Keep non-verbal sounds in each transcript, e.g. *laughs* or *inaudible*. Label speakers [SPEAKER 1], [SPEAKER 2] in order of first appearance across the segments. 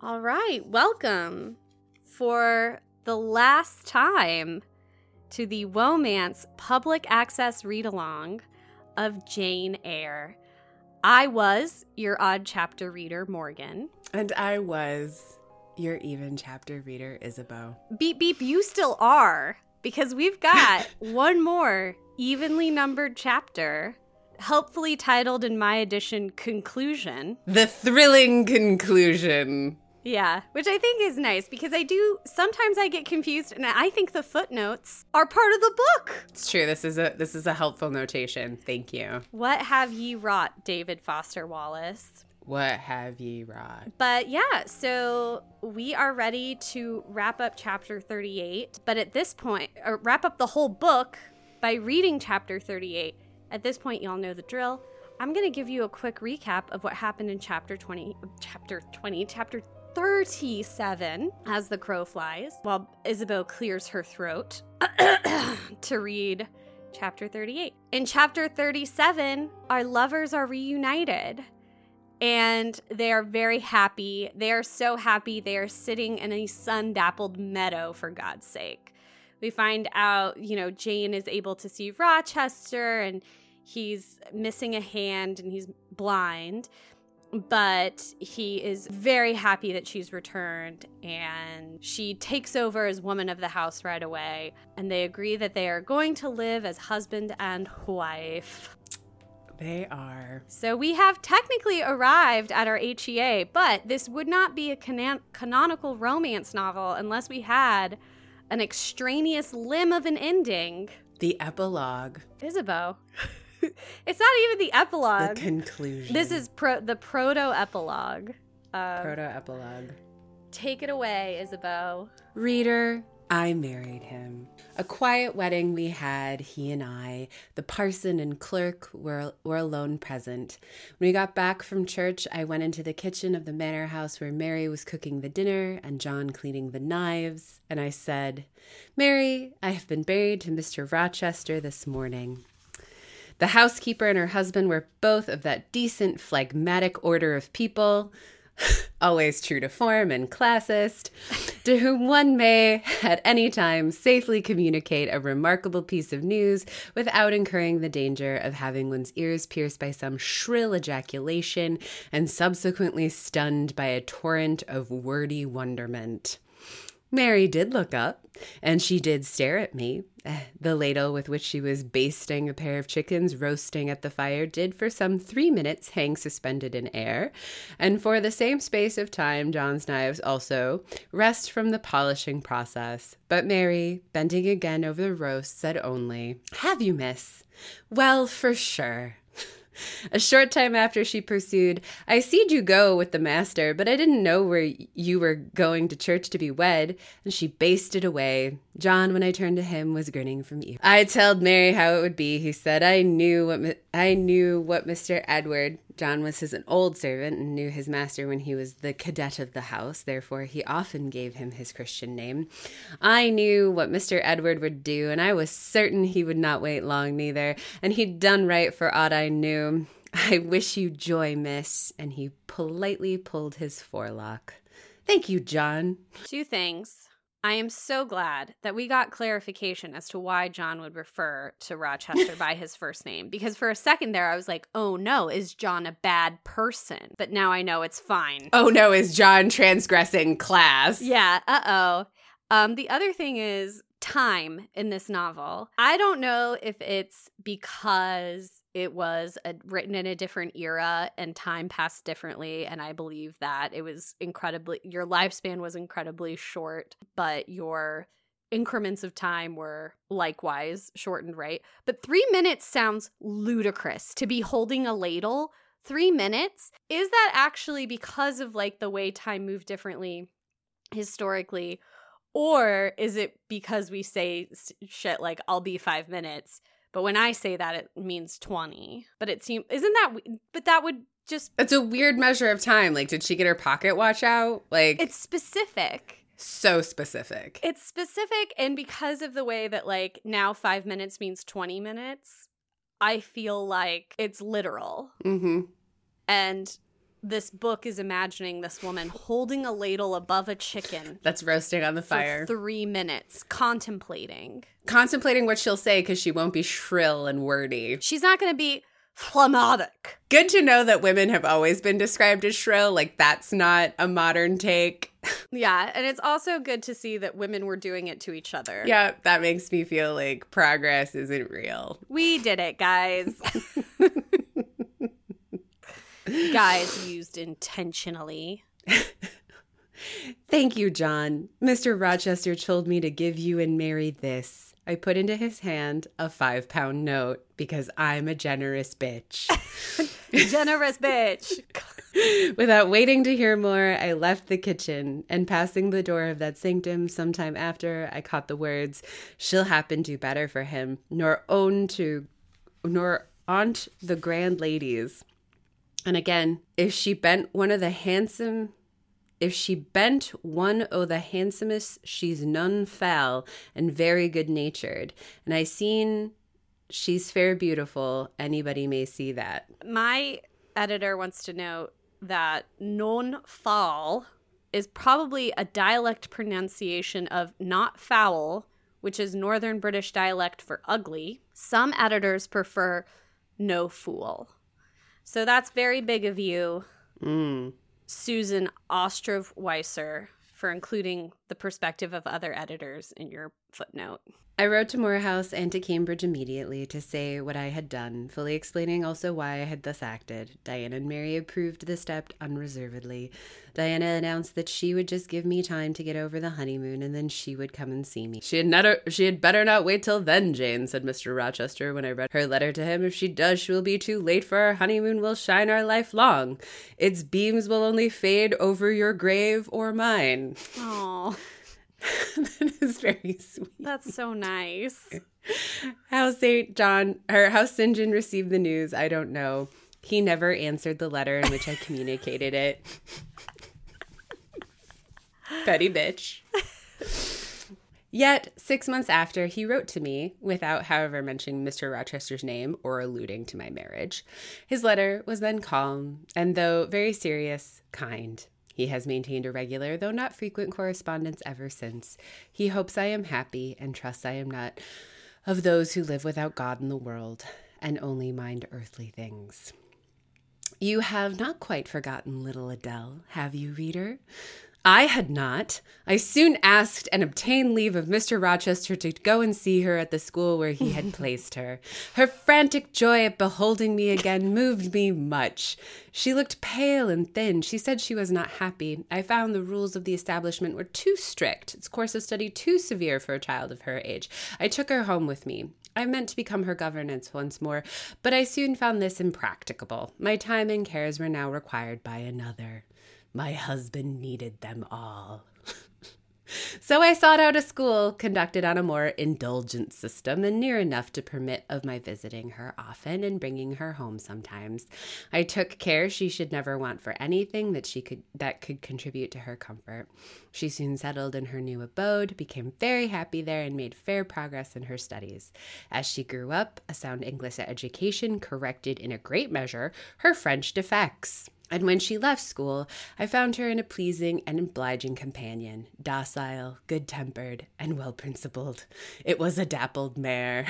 [SPEAKER 1] All right, welcome for the last time to the Womance public access read along of Jane Eyre. I was your odd chapter reader, Morgan.
[SPEAKER 2] And I was your even chapter reader, Isabeau.
[SPEAKER 1] Beep beep, you still are, because we've got *laughs* one more evenly numbered chapter, helpfully titled in my edition Conclusion.
[SPEAKER 2] The thrilling conclusion.
[SPEAKER 1] Yeah, which I think is nice because I do sometimes I get confused and I think the footnotes are part of the book.
[SPEAKER 2] It's true. This is a this is a helpful notation. Thank you.
[SPEAKER 1] What have ye wrought, David Foster Wallace?
[SPEAKER 2] What have ye wrought?
[SPEAKER 1] But yeah, so we are ready to wrap up chapter 38. But at this point, or wrap up the whole book by reading chapter 38. At this point, y'all know the drill. I'm going to give you a quick recap of what happened in chapter 20, chapter 20, chapter 37 as the crow flies, while Isabeau clears her throat *coughs* to read chapter 38. In chapter 37, our lovers are reunited and they are very happy. They are so happy. They are sitting in a sun dappled meadow, for God's sake. We find out, you know, Jane is able to see Rochester and he's missing a hand and he's blind but he is very happy that she's returned and she takes over as woman of the house right away and they agree that they are going to live as husband and wife
[SPEAKER 2] They are.
[SPEAKER 1] so we have technically arrived at our HEA, but this would not be a canon- canonical romance novel unless we had an extraneous limb of an ending.
[SPEAKER 2] The epilogue.
[SPEAKER 1] Isabeau. *laughs* it's not even the epilogue.
[SPEAKER 2] The conclusion.
[SPEAKER 1] this is pro- the proto epilogue. Uh,
[SPEAKER 2] proto epilogue.
[SPEAKER 1] take it away, Isabeau.
[SPEAKER 2] Reader, I married him. A quiet wedding we had, he and I. The parson and clerk were, were alone present. When we got back from church, I went into the kitchen of the manor house where Mary was cooking the dinner and John cleaning the knives, and I said, Mary, I have been married to Mr. Rochester this morning. The housekeeper and her husband were both of that decent, phlegmatic order of people, *laughs* always true to form and classist, to whom one may at any time safely communicate a remarkable piece of news without incurring the danger of having one's ears pierced by some shrill ejaculation and subsequently stunned by a torrent of wordy wonderment. Mary did look up, and she did stare at me. *sighs* The ladle with which she was basting a pair of chickens roasting at the fire did for some three minutes hang suspended in air, and for the same space of time John's knives also rest from the polishing process. But Mary, bending again over the roast, said only, Have you, miss? Well, for sure. *laughs* A short time after she pursued, I seed you go with the master, but I didn't know where you were going to church to be wed, and she basted away. John, when I turned to him, was grinning from ear. I told Mary how it would be. He said I knew what I knew what Mr. Edward. John was his an old servant and knew his master when he was the cadet of the house. Therefore, he often gave him his Christian name. I knew what Mr. Edward would do, and I was certain he would not wait long neither. And he'd done right for aught I knew. I wish you joy, miss. And he politely pulled his forelock. Thank you, John.
[SPEAKER 1] Two things. I am so glad that we got clarification as to why John would refer to Rochester by his first name. Because for a second there, I was like, oh no, is John a bad person? But now I know it's fine.
[SPEAKER 2] Oh no, is John transgressing class?
[SPEAKER 1] Yeah, uh oh. Um, the other thing is time in this novel. I don't know if it's because it was a, written in a different era and time passed differently, and I believe that it was incredibly, your lifespan was incredibly short, but your increments of time were likewise shortened, right? But three minutes sounds ludicrous to be holding a ladle. Three minutes? Is that actually because of like the way time moved differently historically? Or is it because we say shit like, I'll be five minutes? But when I say that, it means 20. But it seems, isn't that, we- but that would just,
[SPEAKER 2] It's a weird measure of time. Like, did she get her pocket watch out? Like,
[SPEAKER 1] it's specific.
[SPEAKER 2] so specific.
[SPEAKER 1] It's specific. And because of the way that like now five minutes means 20 minutes, I feel like it's literal.
[SPEAKER 2] Mm-hmm.
[SPEAKER 1] And this book is imagining this woman holding a ladle above a chicken *laughs*
[SPEAKER 2] That's roasting on the fire.
[SPEAKER 1] three minutes, contemplating.
[SPEAKER 2] Contemplating what she'll say because she won't be shrill and wordy.
[SPEAKER 1] She's not going to be phlegmatic.
[SPEAKER 2] Good to know that women have always been described as shrill. Like, that's not a modern take. *laughs*
[SPEAKER 1] Yeah, and it's also good to see that women were doing it to each other.
[SPEAKER 2] yeah, that makes me feel like progress isn't real.
[SPEAKER 1] We did it, guys. *laughs* guys used intentionally. *laughs*
[SPEAKER 2] Thank you, John. Mr. Rochester told me to give you and Mary this. I put into his hand a five pound note because I'm a generous bitch. *laughs*
[SPEAKER 1] Generous bitch. *laughs*
[SPEAKER 2] Without waiting to hear more, I left the kitchen and passing the door of that sanctum sometime after, I caught the words, She'll happen to better for him, nor own to, nor aunt the grand ladies. And again, if she bent one of the handsome, if she bent one o' the handsomest, she's none foul and very good natured. And I seen she's fair beautiful. Anybody may see that.
[SPEAKER 1] My editor wants to note that non foul is probably a dialect pronunciation of not foul, which is Northern British dialect for ugly. Some editors prefer no fool. So that's very big of you,
[SPEAKER 2] Mm.
[SPEAKER 1] Susan Ostrov Weisser, for including the perspective of other editors in your footnote.
[SPEAKER 2] I wrote to Moor House and to Cambridge immediately to say what I had done, fully explaining also why I had thus acted. Diana and Mary approved the step unreservedly. Diana announced that she would just give me time to get over the honeymoon and then she would come and see me. She had never she had better not wait till then, Jane, said Mr. Rochester when I read her letter to him. If she does, she will be too late for our honeymoon will shine our life long. Its beams will only fade over your grave or mine.
[SPEAKER 1] Oh, *laughs* *laughs*
[SPEAKER 2] that is very sweet.
[SPEAKER 1] that's so nice.
[SPEAKER 2] How St. John or how St. John received the news, I don't know. He never answered the letter in which I communicated it. Petty bitch. Yet, six months after, he wrote to me, without, however, mentioning Mr. Rochester's name or alluding to my marriage. His letter was then calm, and though very serious, kind. He has maintained a regular, though not frequent, correspondence ever since. He hopes I am happy and trusts I am not of those who live without God in the world and only mind earthly things. You have not quite forgotten little Adele, have you, reader? I had not. I soon asked and obtained leave of Mr. Rochester to go and see her at the school where he had *laughs* placed her. Her frantic joy at beholding me again moved me much. She looked pale and thin. She said she was not happy. I found the rules of the establishment were too strict, its course of study too severe for a child of her age. I took her home with me. I meant to become her governess once more, but I soon found this impracticable. My time and cares were now required by another. My husband needed them all. So I sought out a school conducted on a more indulgent system and near enough to permit of my visiting her often and bringing her home sometimes. I took care she should never want for anything that she could that could contribute to her comfort. She soon settled in her new abode, became very happy there, and made fair progress in her studies. As she grew up, a sound English education corrected in a great measure her French defects. And when she left school, I found her in a pleasing and obliging companion, docile, good tempered, and well principled. It was a dappled mare.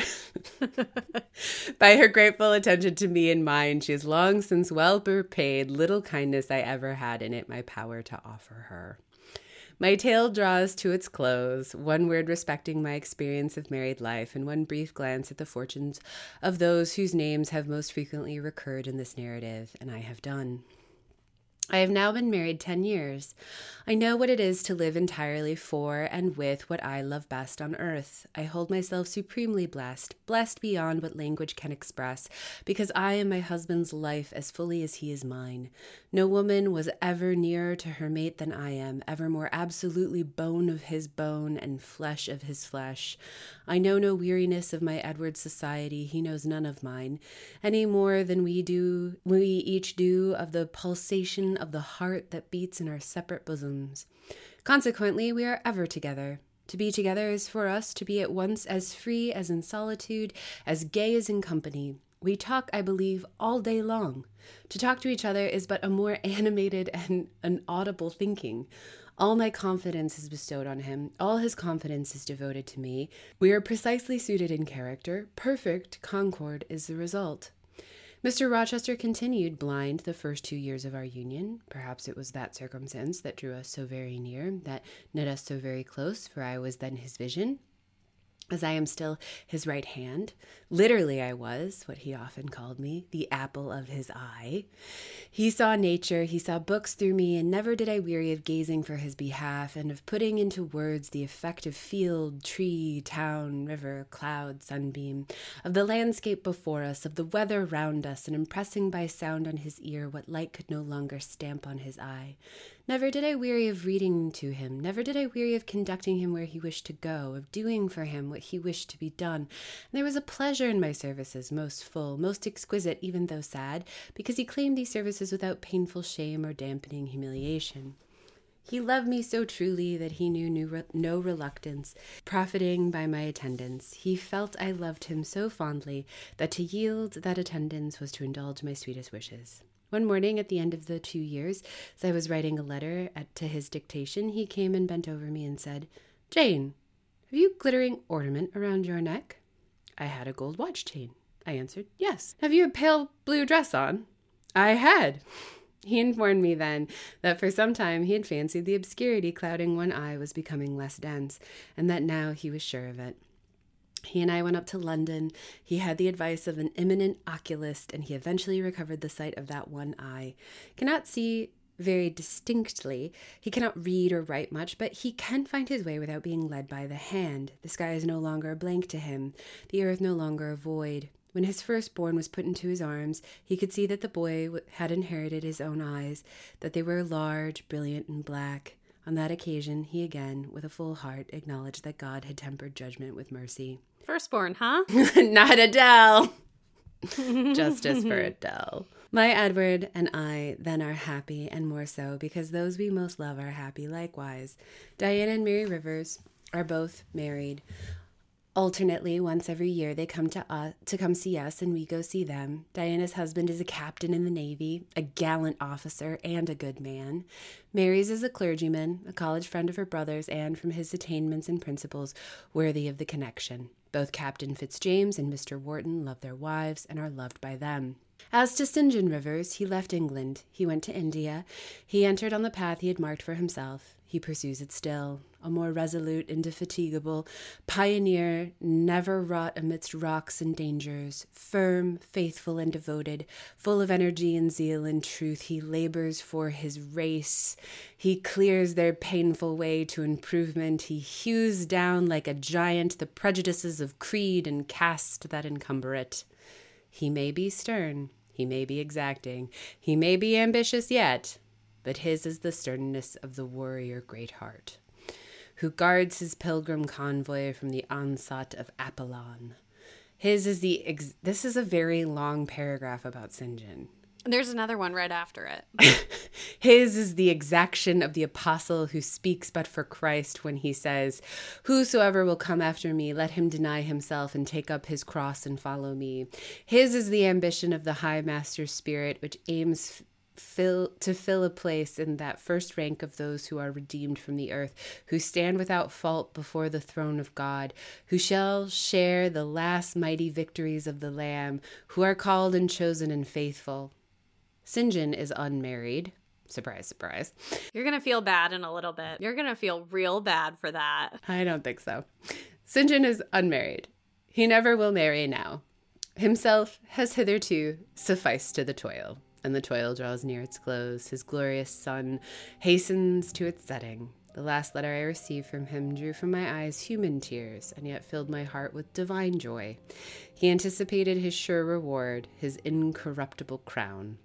[SPEAKER 2] *laughs* By her grateful attention to me and mine, she has long since well repaid little kindness I ever had in it my power to offer her. My tale draws to its close, one word respecting my experience of married life, and one brief glance at the fortunes of those whose names have most frequently recurred in this narrative, and I have done. I have now been married 10 years. I know what it is to live entirely for and with what I love best on earth. I hold myself supremely blessed, blessed beyond what language can express, because I am my husband's life as fully as he is mine. No woman was ever nearer to her mate than I am, ever more absolutely bone of his bone and flesh of his flesh. I know no weariness of my Edward's society, he knows none of mine, any more than we do we each do of the pulsation of the heart that beats in our separate bosoms. Consequently, we are ever together. To be together is for us to be at once as free as in solitude, as gay as in company. We talk, I believe, all day long. To talk to each other is but a more *laughs* animated and an audible thinking. All my confidence is bestowed on him. All his confidence is devoted to me. We are precisely suited in character. Perfect concord is the result. Mr. Rochester continued blind the first two years of our union. Perhaps it was that circumstance that drew us so very near, that knit us so very close, for I was then his vision as I am still his right hand. Literally, I was, what he often called me, the apple of his eye. He saw nature, he saw books through me, and never did I weary of gazing for his behalf and of putting into words the effect of field, tree, town, river, cloud, sunbeam, of the landscape before us, of the weather round us, and impressing by sound on his ear what light could no longer stamp on his eye. Never did I weary of reading to him, never did I weary of conducting him where he wished to go, of doing for him what he wished to be done. And there was a pleasure in my services, most full, most exquisite, even though sad, because he claimed these services without painful shame or dampening humiliation. He loved me so truly that he knew no reluctance, profiting by my attendance. He felt I loved him so fondly that to yield that attendance was to indulge my sweetest wishes. One morning at the end of the two years, as I was writing a letter at, to his dictation, he came and bent over me and said, Jane, have you glittering ornament around your neck? I had a gold watch chain. I answered, Yes. Have you a pale blue dress on? I had. He informed me then that for some time he had fancied the obscurity clouding one eye was becoming less dense, and that now he was sure of it. He and I went up to London. He had the advice of an eminent oculist, and he eventually recovered the sight of that one eye. Cannot see very distinctly. He cannot read or write much, but he can find his way without being led by the hand. The sky is no longer a blank to him, the earth no longer a void. When his firstborn was put into his arms, he could see that the boy had inherited his own eyes, that they were large, brilliant, and black. On that occasion, he again, with a full heart, acknowledged that God had tempered judgment with mercy. *laughs*
[SPEAKER 1] Firstborn, huh? *laughs*
[SPEAKER 2] Not Adele. *laughs* Justice for Adele. My Edward and I then are happy, and more so because those we most love are happy likewise. Diana and Mary Rivers are both married. Alternately, once every year, they come to us to come see us, and we go see them. Diana's husband is a captain in the Navy, a gallant officer, and a good man. Mary's is a clergyman, a college friend of her brother's, and from his attainments and principles, worthy of the connection. Both Captain Fitzjames and Mr. Wharton love their wives and are loved by them. As to St. John Rivers, he left England. He went to India. He entered on the path he had marked for himself. He pursues it still, a more resolute, indefatigable pioneer, never wrought amidst rocks and dangers, firm, faithful, and devoted, full of energy and zeal and truth. He labors for his race. He clears their painful way to improvement. He hews down like a giant the prejudices of creed and caste that encumber it. He may be stern, he may be exacting, he may be ambitious yet, but his is the sternness of the warrior great heart, who guards his pilgrim convoy from the onslaught of Apollyon. His is the ex- this is a very long paragraph about St. John.
[SPEAKER 1] There's another one right after it. *laughs*
[SPEAKER 2] His is the exaction of the apostle who speaks but for Christ when he says, Whosoever will come after me, let him deny himself and take up his cross and follow me. His is the ambition of the high master spirit, which aims fill to fill a place in that first rank of those who are redeemed from the earth, who stand without fault before the throne of God, who shall share the last mighty victories of the Lamb, who are called and chosen and faithful. St. John is unmarried. Surprise, surprise.
[SPEAKER 1] You're going to feel bad in a little bit. You're going to feel real bad for that.
[SPEAKER 2] I don't think so. St. John is unmarried. He never will marry now. Himself has hitherto sufficed to the toil, and the toil draws near its close. His glorious sun hastens to its setting. The last letter I received from him drew from my eyes human tears, and yet filled my heart with divine joy. He anticipated his sure reward, his incorruptible crown.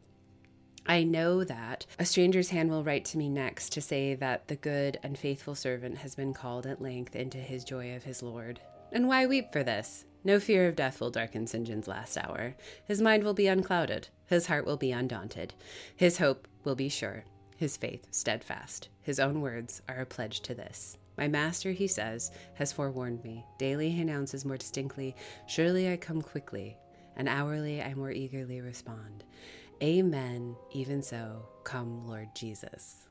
[SPEAKER 2] I know that a stranger's hand will write to me next to say that the good and faithful servant has been called at length into his joy of his Lord. And why weep for this? No fear of death will darken St. John's last hour. His mind will be unclouded, his heart will be undaunted, his hope will be sure, his faith steadfast. His own words are a pledge to this. My master, he says, has forewarned me. Daily he announces more distinctly, Surely I come quickly. and hourly I more eagerly respond. Amen, even so, come, Lord Jesus.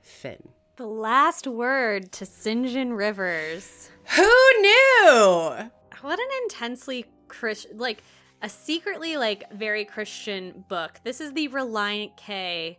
[SPEAKER 2] Finn.
[SPEAKER 1] The last word to St. John Rivers.
[SPEAKER 2] Who knew?
[SPEAKER 1] What an intensely Christian, like a secretly like very Christian book. This is the Relient K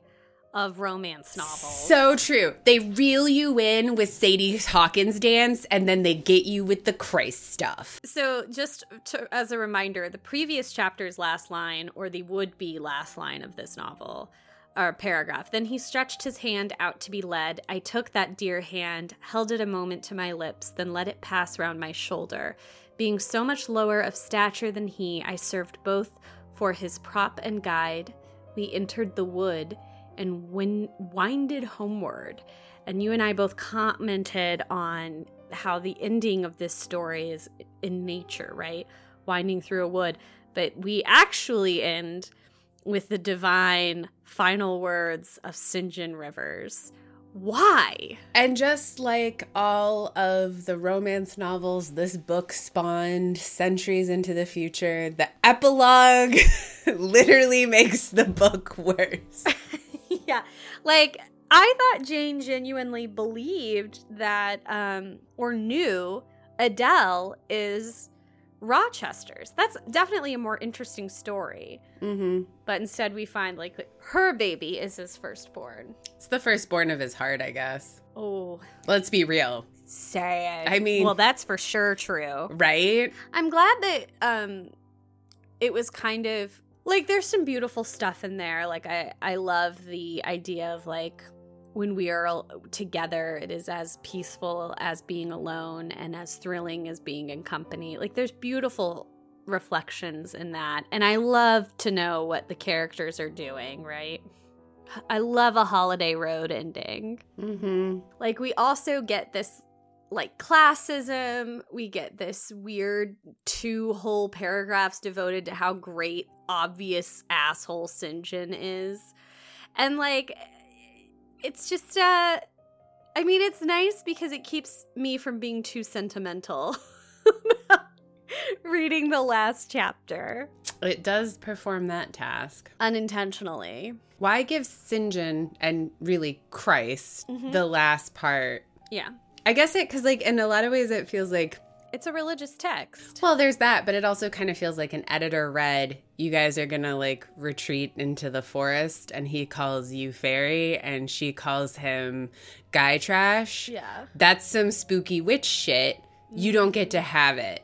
[SPEAKER 1] of romance novels.
[SPEAKER 2] So true. They reel you in with Sadie Hawkins dance and then they get you with the Christ stuff.
[SPEAKER 1] So, just to, as a reminder, the previous chapter's last line, or the would be last line of this novel, or paragraph. Then he stretched his hand out to be led. I took that dear hand, held it a moment to my lips, then let it pass round my shoulder. Being so much lower of stature than he, I served both for his prop and guide. We entered the wood and win- winded homeward. And you and I both commented on how the ending of this story is in nature, right? Winding through a wood. But we actually end with the divine final words of St. John Rivers. Why?
[SPEAKER 2] And just like all of the romance novels this book spawned centuries into the future, the epilogue *laughs* literally makes the book worse. *laughs* *laughs*
[SPEAKER 1] yeah. Like, I thought Jane genuinely believed that, um, or knew Adele is Rochester's. That's definitely a more interesting story.
[SPEAKER 2] Mm-hmm.
[SPEAKER 1] But instead, we find like her baby is his firstborn.
[SPEAKER 2] It's the firstborn of his heart, I guess.
[SPEAKER 1] Oh,
[SPEAKER 2] Let's be real,
[SPEAKER 1] sad.
[SPEAKER 2] I mean-
[SPEAKER 1] well, that's for sure true.
[SPEAKER 2] right?
[SPEAKER 1] I'm glad that um, it was kind of like there's some beautiful stuff in there. Like I, I love the idea of like when we are together, it is as peaceful as being alone and as thrilling as being in company. Like there's beautiful reflections in that. And I love to know what the characters are doing, right? I love a holiday road ending.
[SPEAKER 2] Mm-hmm.
[SPEAKER 1] Like we also get this like classism, we get this weird two whole paragraphs devoted to how great obvious asshole Sinjin is. And like it's just uh I mean it's nice because it keeps me from being too sentimental *laughs* reading the last chapter
[SPEAKER 2] It does perform that task.
[SPEAKER 1] unintentionally.
[SPEAKER 2] Why give Sinjin and really Christ
[SPEAKER 1] Mhm.
[SPEAKER 2] the last part?
[SPEAKER 1] Yeah.
[SPEAKER 2] I guess it because like in a lot of ways it feels like
[SPEAKER 1] It's a religious text.
[SPEAKER 2] well there's that, but it also kind of feels like an editor read. You guys are gonna like retreat into the forest, and he calls you fairy, and she calls him guy trash.
[SPEAKER 1] Yeah.
[SPEAKER 2] That's some spooky witch shit. You don't get to have it.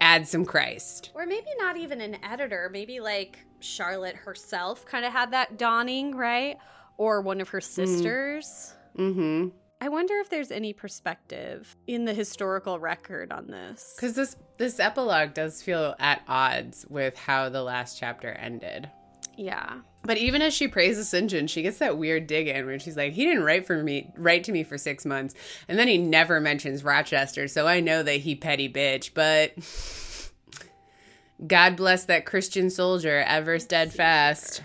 [SPEAKER 2] Add some Christ.
[SPEAKER 1] Or maybe not even an editor. Maybe like Charlotte herself kind of had that dawning, right? Or one of her sisters.
[SPEAKER 2] Mm-hmm.
[SPEAKER 1] I wonder if there's any perspective in the historical record on this.
[SPEAKER 2] Because this this epilogue does feel at odds with how the last chapter ended.
[SPEAKER 1] Yeah.
[SPEAKER 2] But even as she praises Sinjin, she gets that weird dig in where she's like, "He didn't write for me, write to me for six months, and then he never mentions Rochester, so I know that he petty bitch." But God bless that Christian soldier, ever steadfast.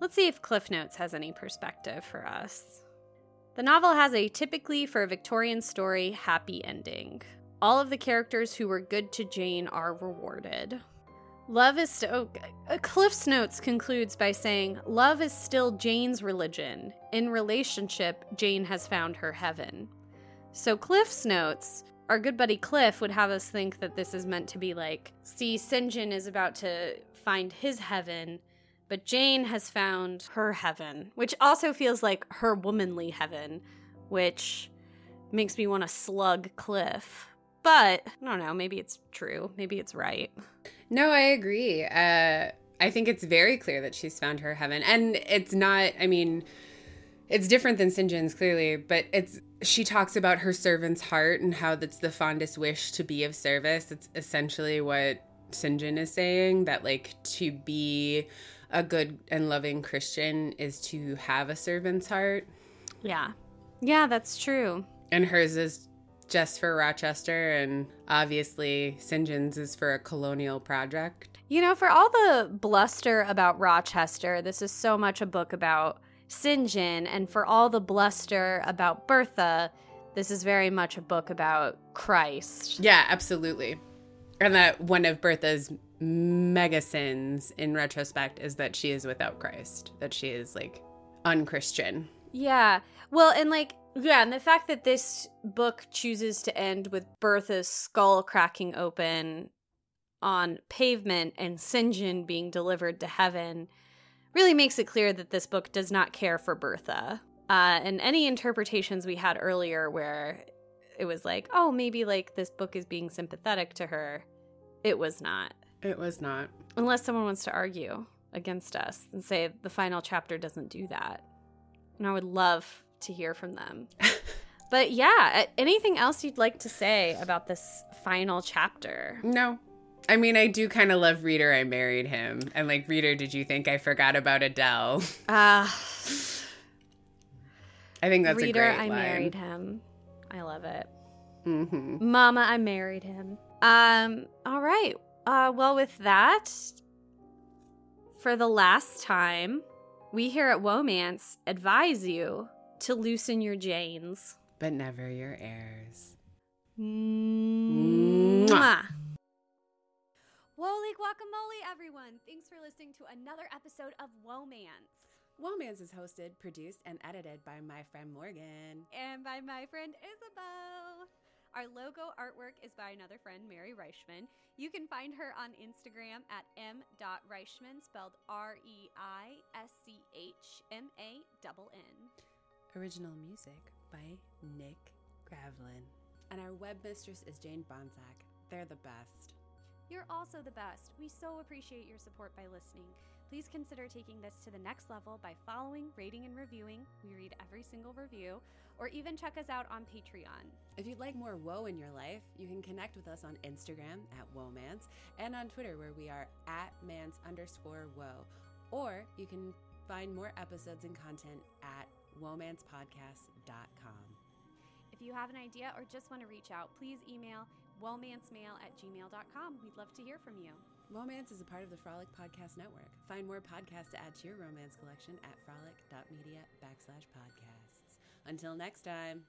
[SPEAKER 1] Let's see if Cliff Notes has any perspective for us. The novel has a typically for a Victorian story happy ending. All of the characters who were good to Jane are rewarded. Love is. Oh, uh, Cliff's Notes concludes by saying, Love is still Jane's religion. In relationship, Jane has found her heaven. So, Cliff's Notes, our good buddy Cliff would have us think that this is meant to be like, see, Sinjin is about to find his heaven, but Jane has found her heaven, which also feels like her womanly heaven, which makes me want to slug Cliff. But I don't know, maybe it's true. Maybe it's right.
[SPEAKER 2] No, I agree. Uh, I think it's very clear that she's found her heaven, and it's not. I mean, it's different than Sinjin's clearly, but it's. She talks about her servant's heart and how that's the fondest wish to be of service. It's essentially what Sinjin is saying that like to be a good and loving Christian is to have a servant's heart,
[SPEAKER 1] Yeah. Yeah, that's true.
[SPEAKER 2] and hers is just for Rochester, and obviously Sinjin's is for a colonial project.
[SPEAKER 1] You know, for all the bluster about Rochester, this is so much a book about Sinjin, and for all the bluster about Bertha, this is very much a book about Christ.
[SPEAKER 2] Yeah, absolutely. And that one of Bertha's mega sins in retrospect is that she is without Christ, that she is like unchristian.
[SPEAKER 1] Yeah. Well, and like, yeah, and the fact that this book chooses to end with Bertha's skull cracking open on pavement and St. being delivered to heaven really makes it clear that this book does not care for Bertha. Uh, and any interpretations we had earlier where it was like, oh, maybe like this book is being sympathetic to her, it was not.
[SPEAKER 2] It was not.
[SPEAKER 1] Unless someone wants to argue against us and say the final chapter doesn't do that. And I would love to hear from them. *laughs* but yeah, anything else you'd like to say about this final chapter?
[SPEAKER 2] No. I mean, I do kind of love Reader, I married him. And like, Reader, did you think I forgot about Adele? *sighs*
[SPEAKER 1] Ah. Uh,
[SPEAKER 2] I think that's
[SPEAKER 1] Reader,
[SPEAKER 2] a great
[SPEAKER 1] I
[SPEAKER 2] line.
[SPEAKER 1] married him. I love it.
[SPEAKER 2] Mm-hmm.
[SPEAKER 1] Mama, I married him. Um, all right. Uh, well, with that, for the last time, we here at Womance advise you to loosen your Janes.
[SPEAKER 2] But never your heirs.
[SPEAKER 1] Mwah. Holy guacamole, everyone! Thanks for listening to another episode of Womance.
[SPEAKER 2] Womance is hosted, produced, and edited by my friend Morgan.
[SPEAKER 1] And by my friend Isabel. Our logo artwork is by another friend, Mary Reischmann. You can find her on Instagram at m.reischmann, spelled R E I S C H M A N N.
[SPEAKER 2] Original music by Nick Gravlin. And our web mistress is Jane Bonsack. They're the best.
[SPEAKER 1] You're also the best. We so appreciate your support by listening. Please consider taking this to the next level by following, rating, and reviewing. We read every single review, or even check us out on Patreon.
[SPEAKER 2] If you'd like more woe in your life, you can connect with us on Instagram at womance and on Twitter where we are at mans underscore woe. Or you can find more episodes and content at womancepodcast.com.
[SPEAKER 1] If you have an idea or just want to reach out, please email womancemail at gmail.com. We'd love to hear from you.
[SPEAKER 2] Womance is a part of the Frolic Podcast Network. Find more podcasts to add to your romance collection at frolic.media backslash podcasts. Until next time.